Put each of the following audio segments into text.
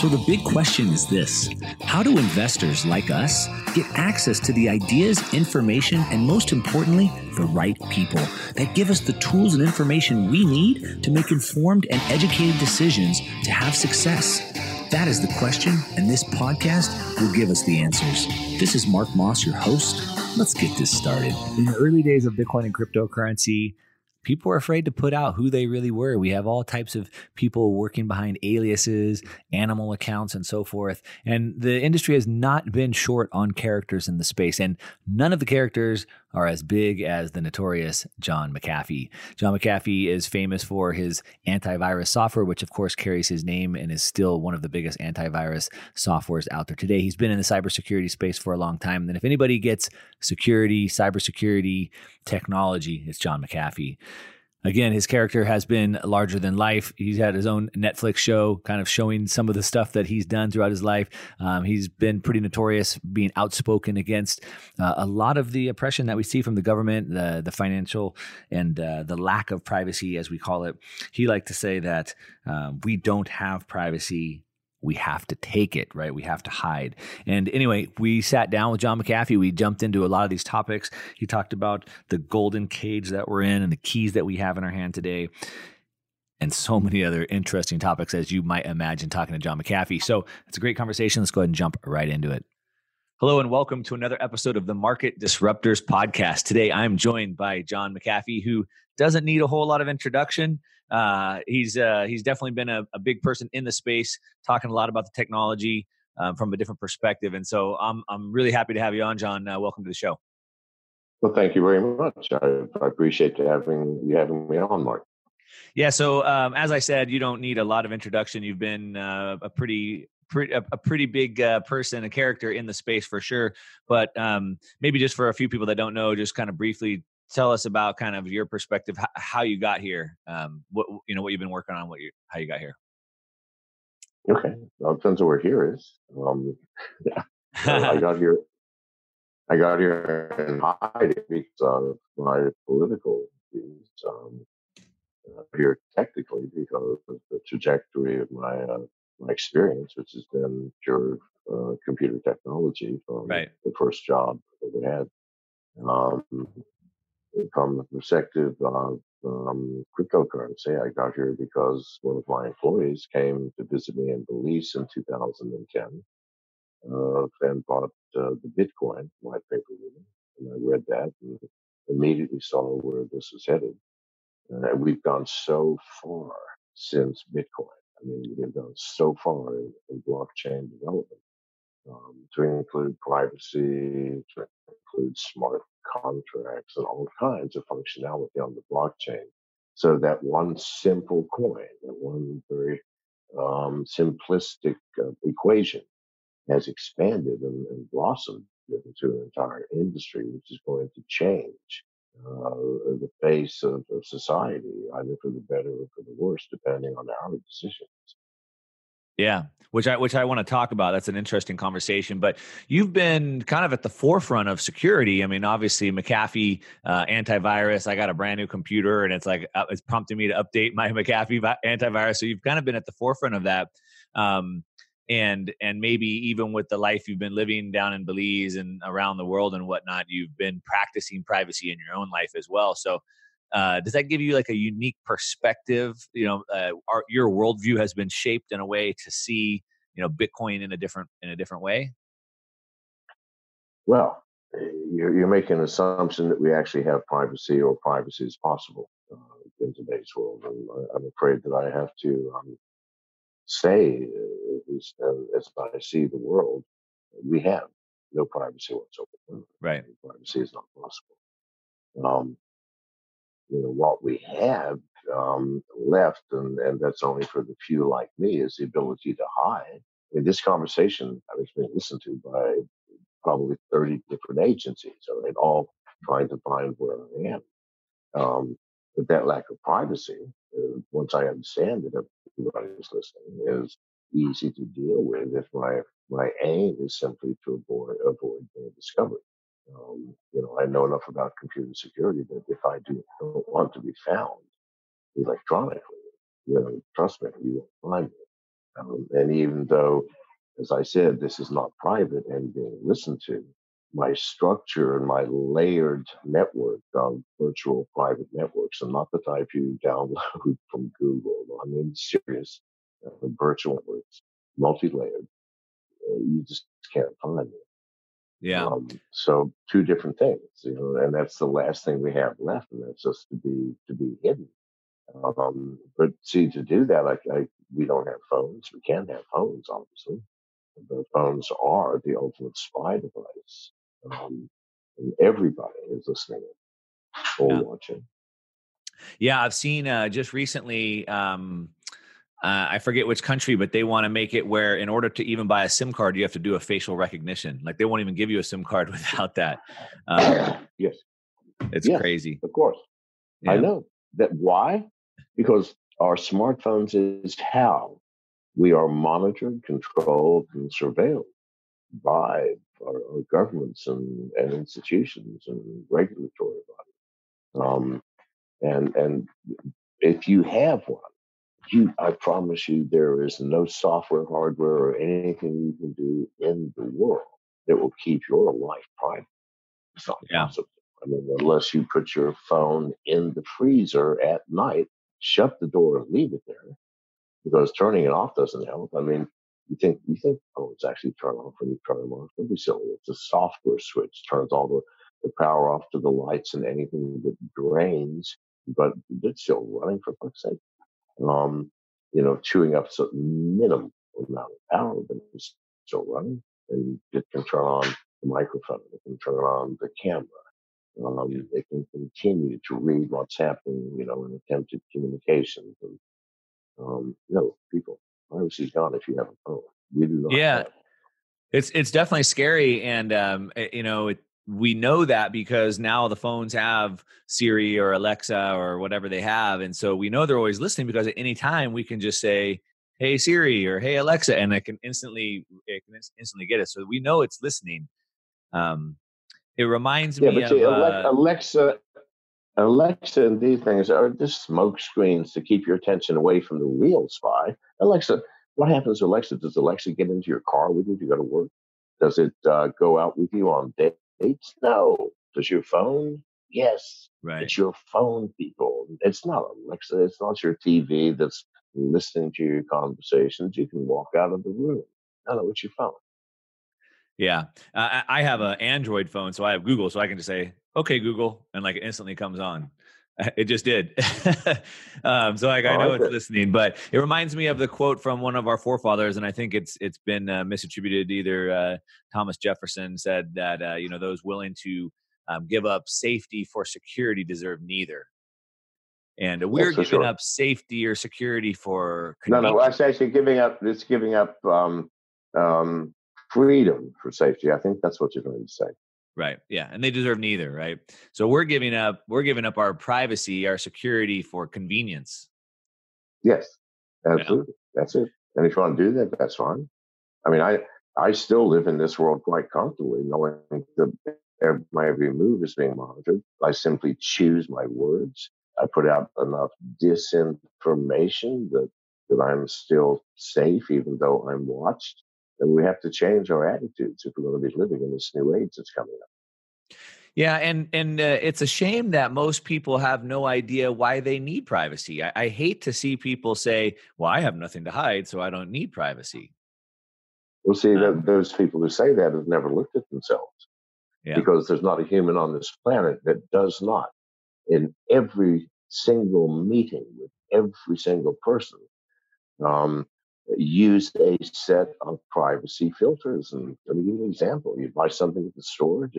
So the big question is this How do investors like us get access to the ideas, information, and most importantly, the right people that give us the tools and information we need to make informed and educated decisions to have success? That is the question, and this podcast will give us the answers. This is Mark Moss, your host. Let's get this started. In the early days of Bitcoin and cryptocurrency, people were afraid to put out who they really were. We have all types of people working behind aliases, animal accounts, and so forth. And the industry has not been short on characters in the space. And none of the characters are as big as the notorious John McAfee. John McAfee is famous for his antivirus software, which of course carries his name and is still one of the biggest antivirus softwares out there today. He's been in the cybersecurity space for a long time. And if anybody gets security, cybersecurity, technology, it's John McAfee. Again, his character has been larger than life. He's had his own Netflix show, kind of showing some of the stuff that he's done throughout his life. Um, he's been pretty notorious being outspoken against uh, a lot of the oppression that we see from the government, the the financial and uh, the lack of privacy, as we call it. He liked to say that um, we don't have privacy we have to take it, right? We have to hide. And anyway, we sat down with John McAfee. We jumped into a lot of these topics. He talked about the golden cage that we're in and the keys that we have in our hand today. And so many other interesting topics, as you might imagine, talking to John McAfee. So it's a great conversation. Let's go ahead and jump right into it. Hello, and welcome to another episode of the Market Disruptors Podcast. Today, I'm joined by John McAfee, who doesn't need a whole lot of introduction uh, he's uh, he's definitely been a, a, big person in the space, talking a lot about the technology um, from a different perspective. And so I'm I'm really happy to have you on, John. Uh, welcome to the show. Well, thank you very much. I, I appreciate having you having me on, Mark. Yeah. So um, as I said, you don't need a lot of introduction. You've been uh, a pretty pretty a, a, pretty big uh, person, a character in the space for sure. But um, maybe just for a few people that don't know, just kind of briefly tell us about kind of your perspective, how you got here, um, what you know, what you've been working on, what you how you got here. Okay, well, depends on where here is. Um, yeah, I got here. I got here in hiding because of my political views. Um, here technically because of the trajectory of my uh, my experience, which has been pure uh, computer technology from right. the first job that we had. Um, from the perspective of um, cryptocurrency, I got here because one of my employees came to visit me in Belize in 2010 uh, and bought uh, the Bitcoin white paper with. And I read that and immediately saw where this was headed. Uh, and we've gone so far since Bitcoin. I mean, we have gone so far in, in blockchain development um, to include privacy, to include smart contracts and all kinds of functionality on the blockchain. So that one simple coin, that one very um, simplistic uh, equation has expanded and, and, blossomed into an entire industry, which is going to change uh, the face of, of society, either for the better or for the worse, depending on our decisions. Yeah, which I which I want to talk about. That's an interesting conversation. But you've been kind of at the forefront of security. I mean, obviously McAfee uh, antivirus. I got a brand new computer, and it's like uh, it's prompting me to update my McAfee antivirus. So you've kind of been at the forefront of that. Um, and and maybe even with the life you've been living down in Belize and around the world and whatnot, you've been practicing privacy in your own life as well. So uh, does that give you like a unique perspective? You know, uh, our, your worldview has been shaped in a way to see, you know, Bitcoin in a different in a different way. Well, you're, you're making an assumption that we actually have privacy or privacy is possible uh, in today's world, and I'm afraid that I have to um, say, uh, at least as I see the world, we have no privacy whatsoever. Right, privacy is not possible. Um, you know, what we have um, left, and, and that's only for the few like me, is the ability to hide. I mean, this conversation I was being listened to by probably 30 different agencies, all right, all trying to find where I am. Um, but that lack of privacy, uh, once I understand that everybody is listening, is easy to deal with if my my aim is simply to avoid avoid being discovered. Um, you know, I know enough about computer security that if I do don't want to be found electronically, you know, trust me, you won't find me. Um, and even though, as I said, this is not private and being listened to, my structure and my layered network of virtual private networks are not the type you download from Google. I mean, serious uh, virtual networks, multi-layered. Uh, you just can't find it. Yeah. Um, so two different things, you know, and that's the last thing we have left, and that's just to be to be hidden. Um, but see, to do that, like I, we don't have phones. We can't have phones, obviously. The phones are the ultimate spy device. Um, and everybody is listening or yeah. watching. Yeah, I've seen uh, just recently. Um, uh, I forget which country, but they want to make it where, in order to even buy a SIM card, you have to do a facial recognition. Like they won't even give you a SIM card without that. Um, yes, it's yes, crazy. Of course, yeah. I know that. Why? Because our smartphones is how we are monitored, controlled, and surveilled by our, our governments and, and, institutions and regulatory bodies. Um, and and if you have one, you I promise you there is no software, hardware, or anything you can do in the world that will keep your life private. It's not yeah. possible. I mean, unless you put your phone in the freezer at night, shut the door and leave it there, because turning it off doesn't help. I mean, you think you think oh it's actually turn off when you turn them off. Don't be silly. It's a software switch turns all the, the power off to the lights and anything that drains, but it's still running for fuck's sake. Um, you know, chewing up a minimum amount of power, but it's still running. And it can turn on the microphone, it can turn on the camera. Um, it can continue to read what's happening, you know, in attempted communications. And, um, you know, people privacy's gone if you have a phone. We do not. Yeah, it's it's definitely scary, and um, eh, you know, it, we know that because now the phones have Siri or Alexa or whatever they have, and so we know they're always listening because at any time we can just say, "Hey Siri" or "Hey Alexa," and it can instantly it can instantly get it. So we know it's listening. Um, it reminds yeah, me but see, of uh, Alexa. Alexa and these things are just smoke screens to keep your attention away from the real spy. Alexa, what happens to Alexa? Does Alexa get into your car with you to go to work? Does it uh, go out with you on dates? No. Does your phone? Yes. Right. It's your phone, people. It's not Alexa. It's not your TV that's listening to your conversations. You can walk out of the room. No, no, it's your phone. Yeah, uh, I have an Android phone, so I have Google, so I can just say, "Okay, Google," and like it instantly comes on. It just did. um, so like I know it's listening, but it reminds me of the quote from one of our forefathers, and I think it's it's been uh, misattributed. Either uh, Thomas Jefferson said that uh, you know those willing to um, give up safety for security deserve neither. And we're giving sure. up safety or security for no, no. That's actually giving up. It's giving up um, um, freedom for safety. I think that's what you're going to say. Right. Yeah, and they deserve neither, right? So we're giving up we're giving up our privacy, our security for convenience. Yes. Absolutely. Yeah. That's it. And if you want to do that, that's fine. I mean, I I still live in this world quite comfortably, knowing that my every move is being monitored. I simply choose my words. I put out enough disinformation that that I'm still safe, even though I'm watched then we have to change our attitudes if we're going to be living in this new age that's coming up. Yeah, and and uh, it's a shame that most people have no idea why they need privacy. I, I, hate to see people say, "Well, I have nothing to hide, so I don't need privacy." Well, see, um, that, those people who say that have never looked at themselves, yeah. because there's not a human on this planet that does not, in every single meeting with every single person, um, use a set of privacy filters. And let me give you an example. You buy something at the store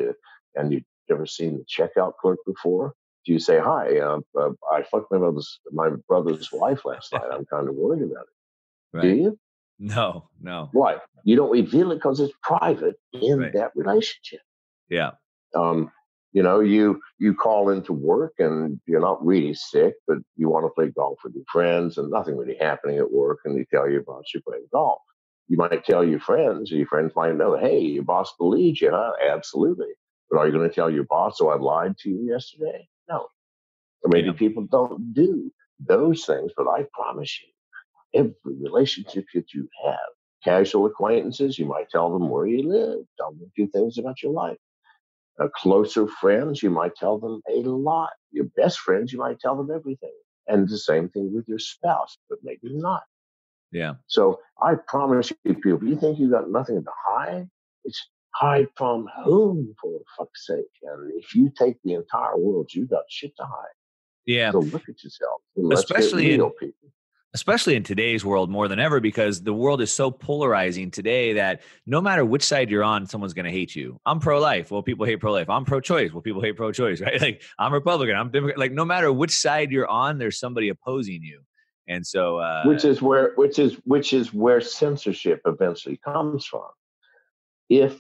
and you've never seen the checkout clerk before. Do you say, hi, uh, uh, I fucked my brother's, my brother's wife last night. I'm kind of worried about it. Right. Do you? No, no. Why? You don't reveal it because it's private in right. that relationship. Yeah. Um, you know you you call into work and you're not really sick but you want to play golf with your friends and nothing really happening at work and they tell your boss you're playing golf you might tell your friends your friends might know hey your boss believes you huh absolutely but are you going to tell your boss oh i lied to you yesterday no or maybe yeah. people don't do those things but i promise you every relationship that you have. Casual acquaintances, you might tell them where you live, tell them a few things about your life. Uh, closer friends, you might tell them a lot. Your best friends, you might tell them everything. And the same thing with your spouse, but maybe not. Yeah. So I promise you, people, you think you got nothing to hide? It's hide from whom, for fuck's sake? And if you take the entire world, you got shit to hide. Yeah. So look at yourself. Especially in, people especially in today's world more than ever because the world is so polarizing today that no matter which side you're on someone's going to hate you. I'm pro-life. Well people hate pro-life. I'm pro-choice. Well people hate pro-choice right? Like i'm republican. I'm Democrat. like no matter which side you're on there's somebody opposing you. And so uh, which is where which is which is where censorship eventually comes from. If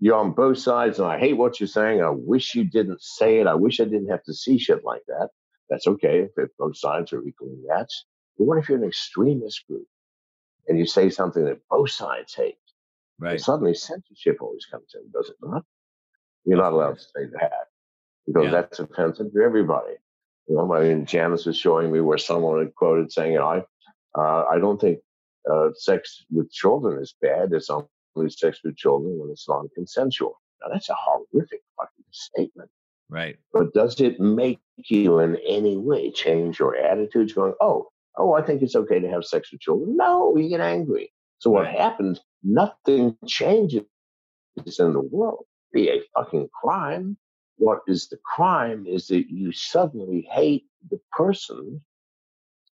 you're on both sides and i hate what you're saying i wish you didn't say it i wish i didn't have to see shit like that that's okay if, both sides are equally matched but what if you're an extremist group and you say something that both sides hate? Right. suddenly censorship always comes in, does it not? You're not allowed to say that because yeah. that's offensive to everybody. You know, I mean, Janice was showing me where someone had quoted saying, you know, I, uh, I don't think uh, sex with children is bad. It's only sex with children when it's non-consensual. Now, that's a horrific fucking statement. Right. But does it make you in any way change your attitudes going, oh, oh, I think it's okay to have sex with children. No, you get angry. So what happens? Nothing changes in the world. Be a fucking crime. What is the crime is that you suddenly hate the person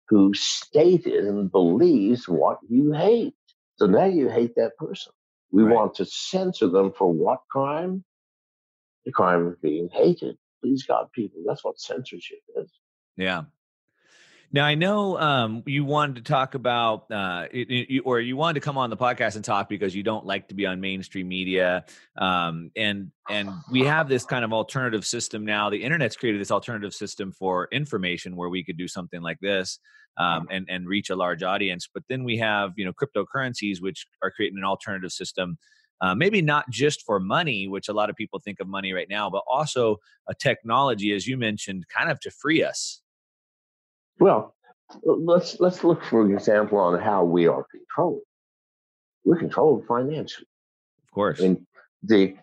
who stated and believes what you hate. So now you hate that person. We right. want to censor them for what crime? The crime of being hated. Please God, people, that's what censorship is. Yeah. Now I know um, you wanted to talk about, uh, it, it, or you wanted to come on the podcast and talk because you don't like to be on mainstream media, um, and and we have this kind of alternative system now. The internet's created this alternative system for information where we could do something like this um, and and reach a large audience. But then we have you know cryptocurrencies which are creating an alternative system. Uh, maybe not just for money, which a lot of people think of money right now, but also a technology, as you mentioned, kind of to free us well, let's let's look for example on how we are controlled. We're controlled financially. Of course. And the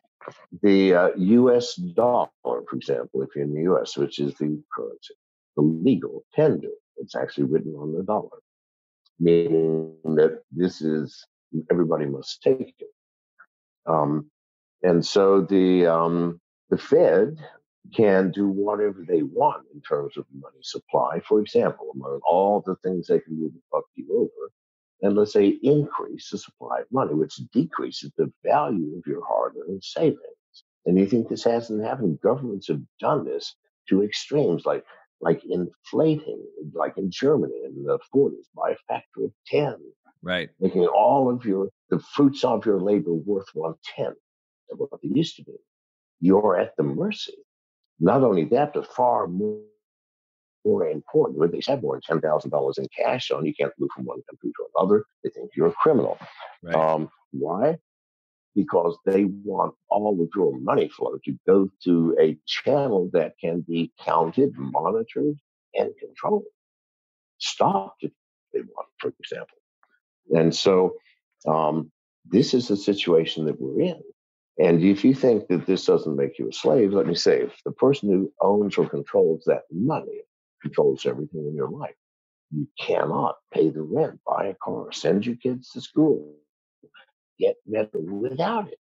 the uh, U.S. dollar, for example, if you're in the U.S., which is the currency, the legal tender, it's actually written on the dollar, meaning that this is everybody must take it. Um, and so the um, the Fed can do whatever they want in terms of money supply. For example, among all the things they can do to fuck you over, and let's say increase the supply of money, which decreases the value of your hard-earned savings. And you think this hasn't happened? Governments have done this to extremes, like like inflating, like in Germany in the 40s by a factor of 10. Right. Making all of your the fruits of your labor worth one tenth of what they used to be. You're at the mercy not only that, but far more, more important, when they have more than $10,000 in cash on, you can't move from one country to another. They think you're a criminal. Right. Um, why? Because they want all of your money flow to go to a channel that can be counted, monitored, and controlled. Stopped if they want, for example. And so um, this is the situation that we're in. And if you think that this doesn't make you a slave, let me say, if the person who owns or controls that money controls everything in your life, you cannot pay the rent, buy a car, send your kids to school, get better without it.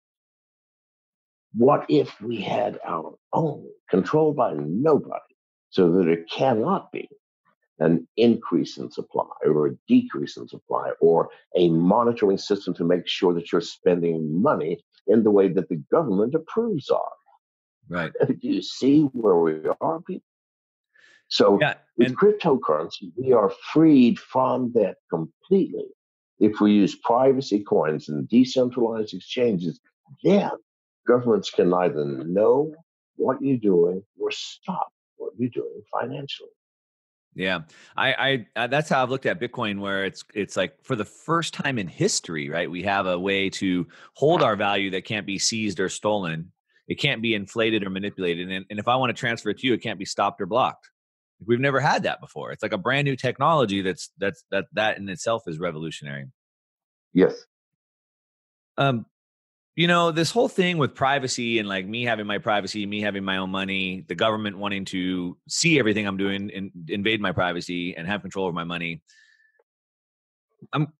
What if we had our own, controlled by nobody, so that it cannot be an increase in supply or a decrease in supply or a monitoring system to make sure that you're spending money in the way that the government approves of. Right. Do you see where we are, people? So yeah, with cryptocurrency, we are freed from that completely. If we use privacy coins and decentralized exchanges, then governments can neither know what you're doing or stop what you're doing financially. Yeah, I, I, uh, that's how I've looked at Bitcoin, where it's it's like for the first time in history, right? We have a way to hold our value that can't be seized or stolen. It can't be inflated or manipulated, and, and if I want to transfer it to you, it can't be stopped or blocked. We've never had that before. It's like a brand new technology that's that's that that in itself is revolutionary. Yes. Um, you know, this whole thing with privacy and like me having my privacy, me having my own money, the government wanting to see everything I'm doing and invade my privacy and have control over my money. I'm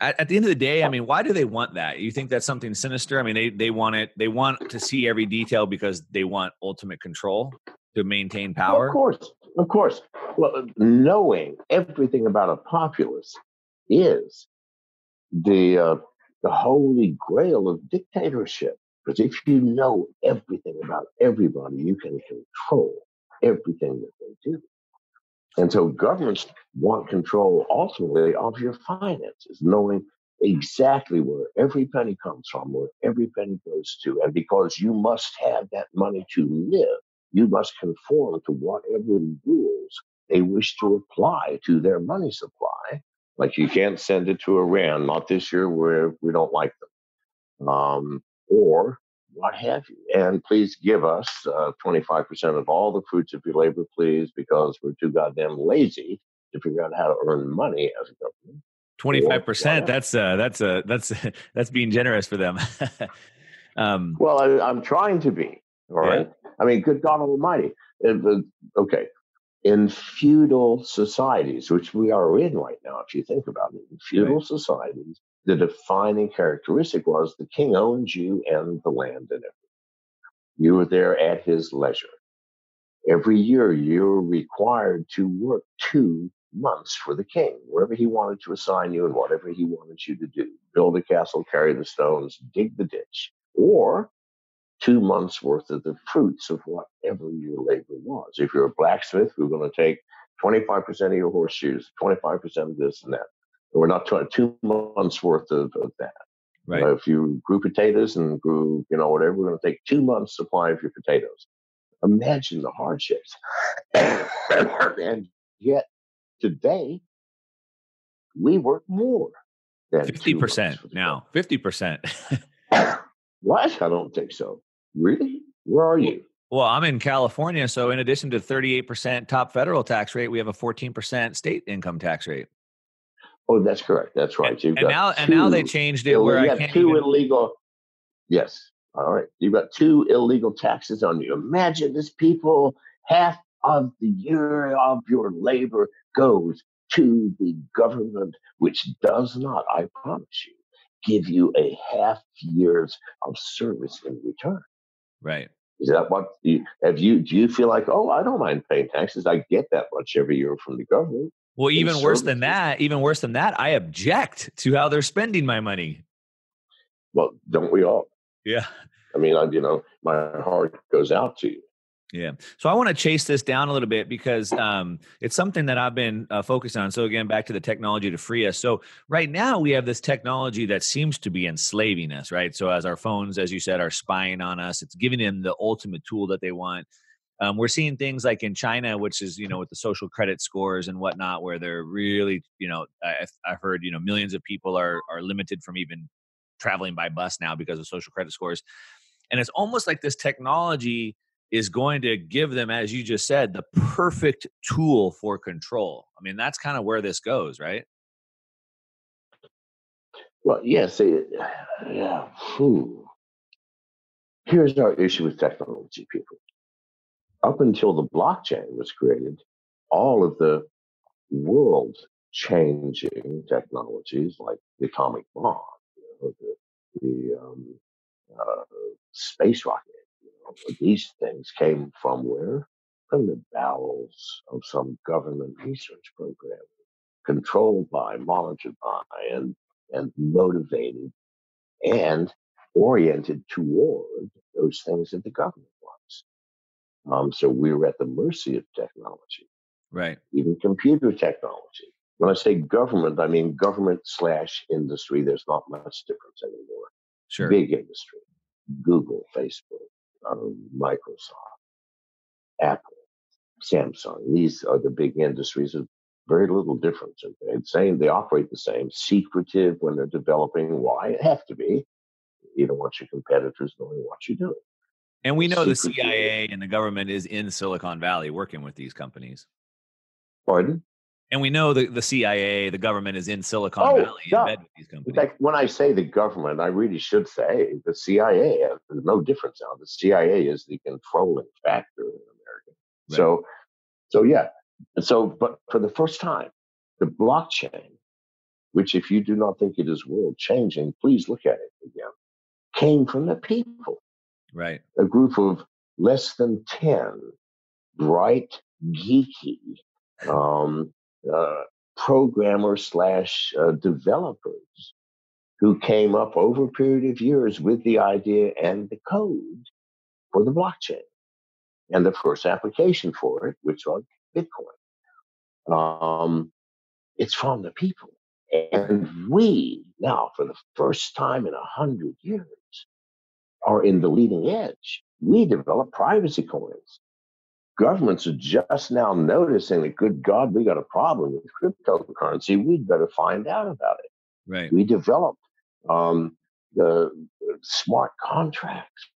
at, at the end of the day, I mean, why do they want that? You think that's something sinister? I mean, they they want it. They want to see every detail because they want ultimate control to maintain power. Of course, of course. Well, knowing everything about a populace is the uh, the holy grail of dictatorship. Because if you know everything about everybody, you can control everything that they do. And so governments want control ultimately of your finances, knowing exactly where every penny comes from, where every penny goes to. And because you must have that money to live, you must conform to whatever rules they wish to apply to their money supply. Like you can't send it to Iran, not this year where we don't like them. Um, or what have you. And please give us uh, 25% of all the fruits of your labor, please, because we're too goddamn lazy to figure out how to earn money as a government. Twenty five percent. That's uh, that's uh, that's that's being generous for them. um, well, I, am trying to be. All right. Yeah. I mean, good God Almighty. okay, in feudal societies, which we are in right now, if you think about it, in feudal right. societies, the defining characteristic was the king owns you and the land and everything. You were there at his leisure. Every year, you're required to work two months for the king, wherever he wanted to assign you and whatever he wanted you to do. Build a castle, carry the stones, dig the ditch, or two months worth of the fruits of whatever your labor was. If you're a blacksmith, we're going to take 25% of your horseshoes, 25% of this and that. We're not talking two months worth of, of that. Right. If you grew potatoes and grew, you know, whatever, we're going to take two months supply of your potatoes. Imagine the hardships. and yet today, we work more than 50% now. 50%. what? I don't think so. Really? Where are you? Well, I'm in California. So, in addition to 38% top federal tax rate, we have a 14% state income tax rate. Oh, that's correct. That's right. You've and now, and now they changed it where I can't two even... illegal. Yes. All right. You've got two illegal taxes on you. Imagine this, people. Half of the year of your labor goes to the government, which does not, I promise you, give you a half year's of service in return. Right. Is that what you have you do you feel like, oh, I don't mind paying taxes. I get that much every year from the government. Well, even worse than that, even worse than that, I object to how they're spending my money. Well, don't we all? Yeah. I mean, I, you know, my heart goes out to you. Yeah. So I want to chase this down a little bit because um, it's something that I've been uh, focused on. So again, back to the technology to free us. So right now we have this technology that seems to be enslaving us, right? So as our phones, as you said, are spying on us, it's giving them the ultimate tool that they want. Um, we're seeing things like in China, which is you know with the social credit scores and whatnot, where they're really you know I, I've heard you know millions of people are are limited from even traveling by bus now because of social credit scores, and it's almost like this technology is going to give them, as you just said, the perfect tool for control. I mean, that's kind of where this goes, right? Well, yes, yeah. Here's our issue with technology, people up until the blockchain was created, all of the world changing technologies like the atomic bomb, you know, the, the um, uh, space rocket, these things came from where? From the bowels of some government research program, controlled by, monitored by, and, and motivated and oriented toward those things that the government wants. um, so we were at the mercy of technology, right? Even computer technology. When I say government, I mean government slash industry. There's not much difference anymore. Sure. Big industry: Google, Facebook, um, Microsoft, Apple, Samsung. These are the big industries of very little difference. Okay? Same, they operate the same. Secretive when they're developing. Why? It have to be. You don't want your competitors knowing what you're doing. And we know the CIA and the government is in Silicon Valley working with these companies. Pardon? And we know the, the CIA, the government is in Silicon oh, Valley yeah. in bed with these companies. In fact, when I say the government, I really should say the CIA. There's no difference now. The CIA is the controlling factor in America. Right. So, so yeah. And So, but for the first time, the blockchain, which if you do not think it is world changing, please look at it again, came from the people. Right. A group of less than 10 bright, geeky, um, uh, programmers slash uh, developers who came up over a period of years with the idea and the code for the blockchain and the first application for it, which was Bitcoin. Um, it's from the people. And we now, for the first time in a hundred years, are in the leading edge. We develop privacy coins governments are just now noticing that, good God, we got a problem with cryptocurrency. We'd better find out about it. Right. We developed um, the smart contracts.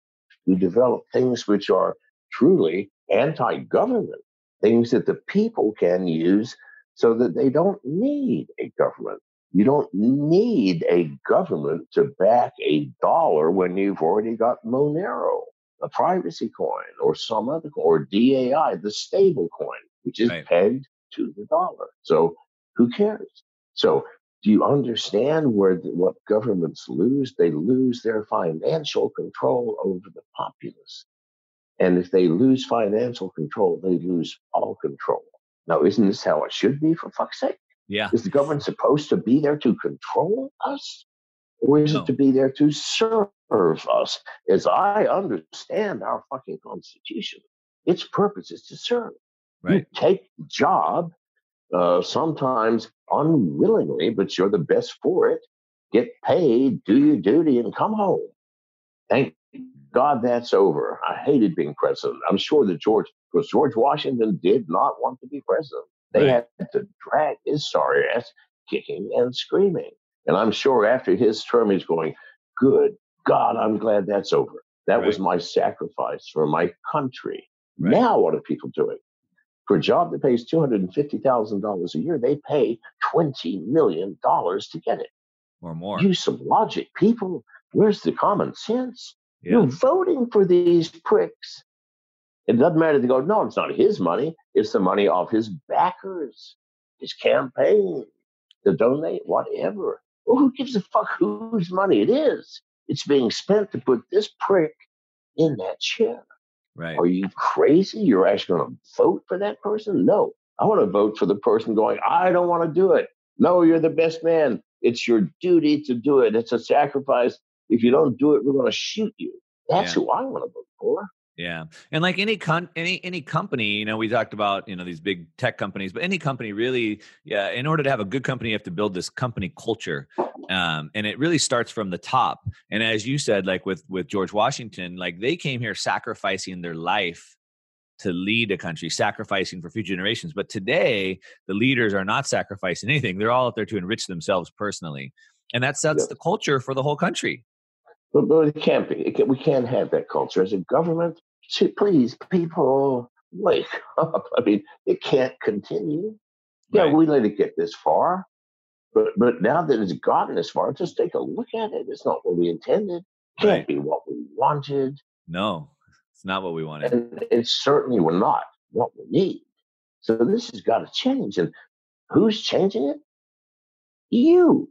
We developed things which are truly anti-government, things that the people can use so that they don't need a government. You don't need a government to back a dollar when you've already got Monero a privacy coin or some other coin, or DAI, the stable coin, which is right. pegged to the dollar. So who cares? So do you understand where the, what governments lose? They lose their financial control over the populace. And if they lose financial control, they lose all control. Now, isn't this how it should be for fuck's sake? Yeah. Is the government supposed to be there to control us? Or is no. it to be there to serve us? As I understand our fucking Constitution, its purpose is to serve. Right. You take job, uh, sometimes unwillingly, but you're the best for it. Get paid, do your duty, and come home. Thank God that's over. I hated being president. I'm sure that George, because George Washington did not want to be president. They right. had to drag his sorry ass kicking and screaming. And I'm sure after his term, he's going, Good God, I'm glad that's over. That right. was my sacrifice for my country. Right. Now, what are people doing? For a job that pays $250,000 a year, they pay $20 million to get it. Or more. Use some logic, people. Where's the common sense? Yeah. You're voting for these pricks. It doesn't matter. They go, no, it's not his money. It's the money of his backers, his campaign, to donate, whatever. Well, who gives a fuck whose money it is? It's being spent to put this prick in that chair. Right. Are you crazy? You're actually going to vote for that person? No. I want to vote for the person going, I don't want to do it. No, you're the best man. It's your duty to do it. It's a sacrifice. If you don't do it, we're going to shoot you. That's yeah. who I want to vote for. Yeah, and like any con- any any company, you know, we talked about you know these big tech companies, but any company really, yeah, in order to have a good company, you have to build this company culture, um, and it really starts from the top. And as you said, like with with George Washington, like they came here sacrificing their life to lead a country, sacrificing for future generations. But today, the leaders are not sacrificing anything; they're all out there to enrich themselves personally, and that sets yeah. the culture for the whole country. But, but it can't be. It can, we can't have that culture as a government please, people, wake up. I mean, it can't continue. Yeah, right. we let it get this far, but but now that it's gotten this far, just take a look at it. It's not what we intended. Can't right. be what we wanted. No, it's not what we wanted. And it certainly will not what we need. So this has got to change. And who's changing it? You.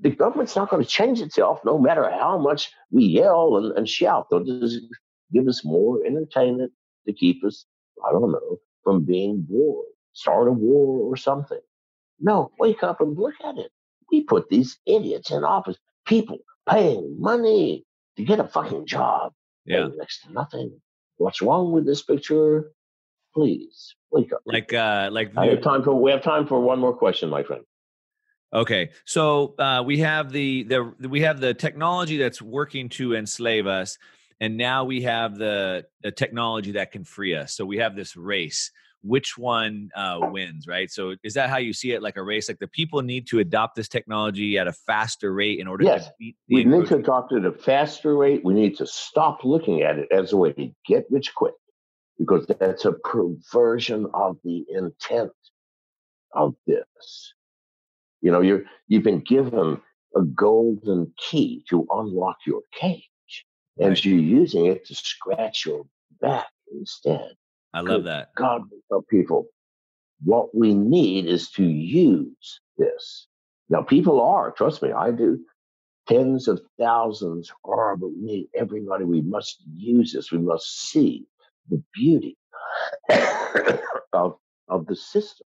The government's not going to change itself no matter how much we yell and, and shout. They'll just give us more entertainment to keep us, I don't know, from being bored, start a war or something. No, wake up and look at it. We put these idiots in office, people paying money to get a fucking job. Yeah. Next to nothing. What's wrong with this picture? Please wake up. Like, uh, like I have time for. We have time for one more question, my friend. Okay, so uh, we have the the we have the technology that's working to enslave us, and now we have the, the technology that can free us so we have this race which one uh, wins right so is that how you see it like a race like the people need to adopt this technology at a faster rate in order yes. to beat the. we need to adopt it at a faster rate we need to stop looking at it as a way to get rich quick because that's a perversion of the intent of this. You know, you're you've been given a golden key to unlock your cage, and you're using it to scratch your back instead. I love that. God, people, what we need is to use this. Now, people are, trust me, I do. Tens of thousands are, but we, need everybody, we must use this. We must see the beauty of, of the system,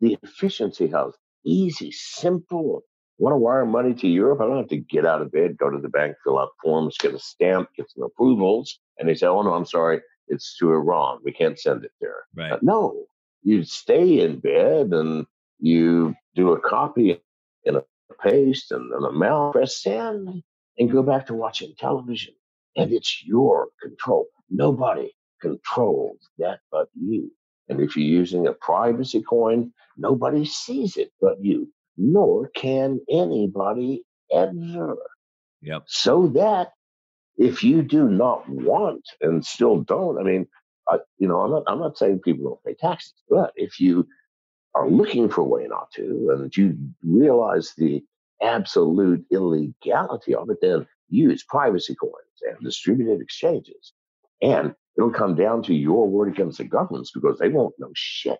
the efficiency, how easy, simple. Want to wire money to Europe? I don't have to get out of bed, go to the bank, fill out forms, get a stamp, get some approvals, and they say, "Oh no, I'm sorry, it's to Iran. We can't send it there." Right. Uh, no, you stay in bed and you do a copy and a paste and an amount, press send, and go back to watching television. And it's your control. Nobody controls that but you. And if you're using a privacy coin, nobody sees it but you, nor can anybody ever. Yep. So that if you do not want and still don't, I mean, I, you know, I'm not, I'm not saying people don't pay taxes, but if you are looking for a way not to, and you realize the absolute illegality of it, then use privacy coins and distributed exchanges. And it'll come down to your word against the governments because they won't know shit.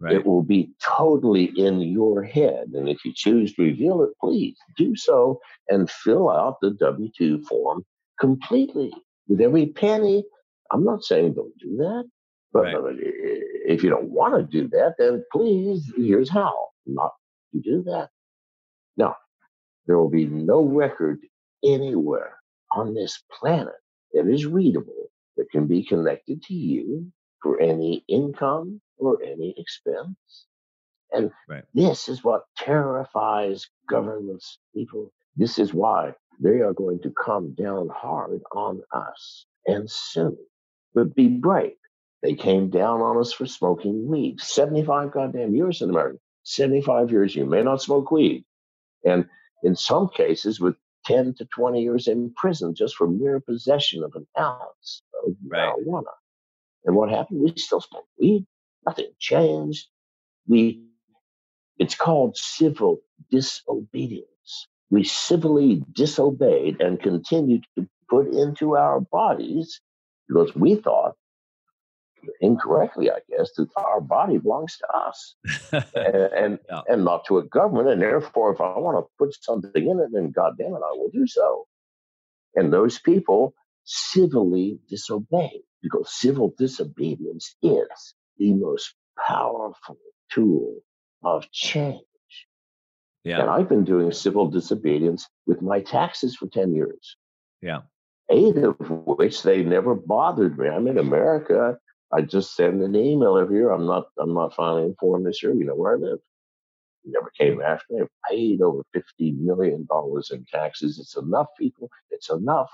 Right. It will be totally in your head. And if you choose to reveal it, please do so and fill out the W 2 form completely with every penny. I'm not saying don't do that, but right. if you don't want to do that, then please, here's how not to do that. Now, there will be no record anywhere on this planet that is readable that can be connected to you for any income or any expense. And right. this is what terrifies governments, people. This is why they are going to come down hard on us and soon. But be brave. They came down on us for smoking weed. 75 goddamn years in America. 75 years, you may not smoke weed. And in some cases, with 10 to 20 years in prison just for mere possession of an ounce of right. marijuana. And what happened? We still smoke weed. Nothing changed. We, it's called civil disobedience. We civilly disobeyed and continued to put into our bodies because we thought incorrectly, I guess, that our body belongs to us and and, yeah. and, not to a government. And therefore, if I want to put something in it, then God damn it, I will do so. And those people civilly disobey because civil disobedience is the most powerful tool of change. Yeah. And I've been doing civil disobedience with my taxes for 10 years. Yeah. Eight of which they never bothered me. I'm in America. I just send an email every year. I'm not I'm not filing form this year. You know where I live. You never came after me. I've paid over fifty million dollars in taxes. It's enough, people. It's enough.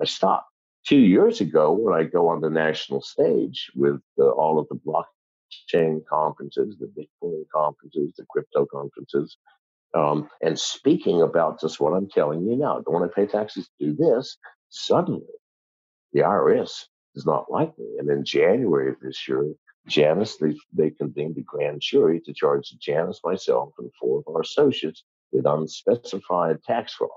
I stopped. Two years ago, when I go on the national stage with all of the blockchain conferences, the Bitcoin conferences, the crypto conferences, um, and speaking about just what I'm telling you now, don't want to pay taxes, to do this. Suddenly, the IRS does not like me. And in January of this year, Janice, they, they convened a grand jury to charge Janice, myself, and four of our associates with unspecified tax fraud.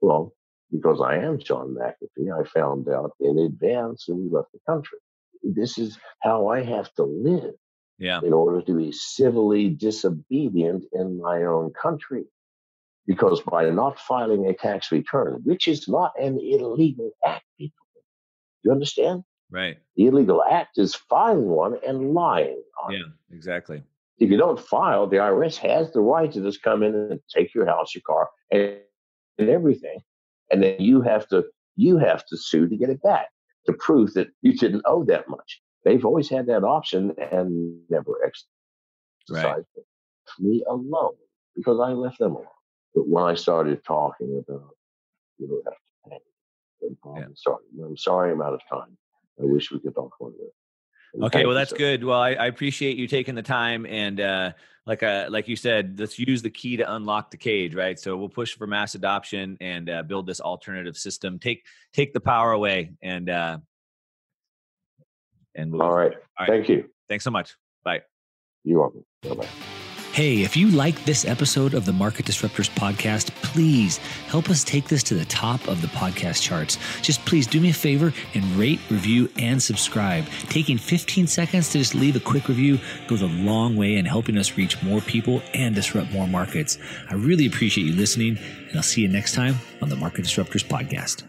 Well, because I am John McAfee, I found out in advance and we left the country. This is how I have to live yeah. in order to be civilly disobedient in my own country. Because by not filing a tax return, which is not an illegal act, people, you understand? Right. The illegal act is filing one and lying on yeah, it. exactly. If you don't file, the IRS has the right to just come in and take your house, your car, and, and everything. And then you have to you have to sue to get it back to prove that you didn't owe that much. They've always had that option and never exercised right. it. Me alone because I left them alone. But when I started talking about you know have to pay, problem yeah. started. I'm sorry I'm out of time. I wish we could talk longer. Okay, well that's good. Well, I, I, appreciate you taking the time and uh, like uh, like you said, let's use the key to unlock the cage, right? So we'll push for mass adoption and uh, build this alternative system. Take take the power away and uh, and we'll, all right. All right. Thank you. Thanks so much. Bye. You're welcome. Bye bye. Hey, if you like this episode of the Market Disruptors podcast, please help us take this to the top of the podcast charts. Just please do me a favor and rate, review, and subscribe. Taking 15 seconds to just leave a quick review goes a long way in helping us reach more people and disrupt more markets. I really appreciate you listening, and I'll see you next time on the Market Disruptors podcast.